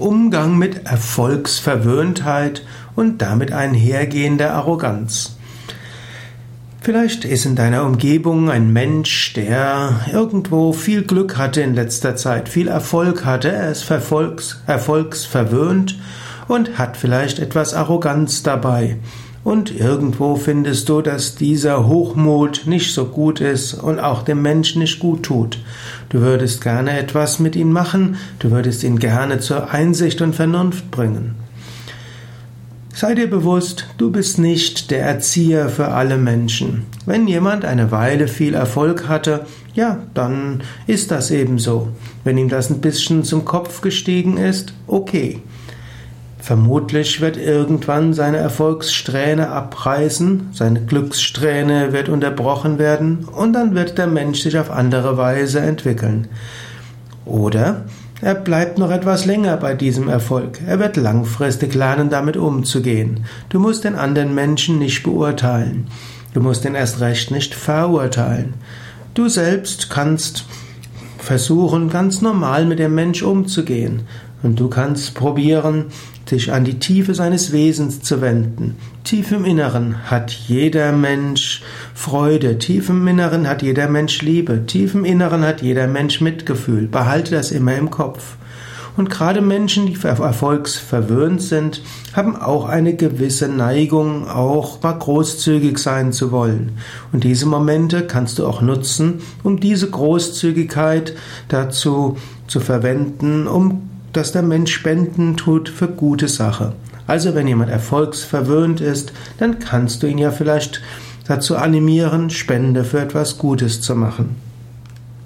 Umgang mit Erfolgsverwöhntheit und damit einhergehender Arroganz. Vielleicht ist in deiner Umgebung ein Mensch, der irgendwo viel Glück hatte in letzter Zeit, viel Erfolg hatte, er ist verfolgs, erfolgsverwöhnt und hat vielleicht etwas Arroganz dabei. Und irgendwo findest du, dass dieser Hochmut nicht so gut ist und auch dem Menschen nicht gut tut. Du würdest gerne etwas mit ihm machen, du würdest ihn gerne zur Einsicht und Vernunft bringen. Sei dir bewusst, du bist nicht der Erzieher für alle Menschen. Wenn jemand eine Weile viel Erfolg hatte, ja, dann ist das eben so. Wenn ihm das ein bisschen zum Kopf gestiegen ist, okay. Vermutlich wird irgendwann seine Erfolgssträhne abreißen, seine Glückssträhne wird unterbrochen werden und dann wird der Mensch sich auf andere Weise entwickeln. Oder er bleibt noch etwas länger bei diesem Erfolg. Er wird langfristig lernen, damit umzugehen. Du musst den anderen Menschen nicht beurteilen. Du musst ihn erst recht nicht verurteilen. Du selbst kannst versuchen, ganz normal mit dem Mensch umzugehen. Und du kannst probieren, dich an die Tiefe seines Wesens zu wenden. Tief im Inneren hat jeder Mensch Freude, tief im Inneren hat jeder Mensch Liebe, tief im Inneren hat jeder Mensch Mitgefühl. Behalte das immer im Kopf. Und gerade Menschen, die erfolgsverwöhnt sind, haben auch eine gewisse Neigung, auch mal großzügig sein zu wollen. Und diese Momente kannst du auch nutzen, um diese Großzügigkeit dazu zu verwenden, um dass der Mensch Spenden tut für gute Sache. Also wenn jemand erfolgsverwöhnt ist, dann kannst du ihn ja vielleicht dazu animieren, Spende für etwas Gutes zu machen.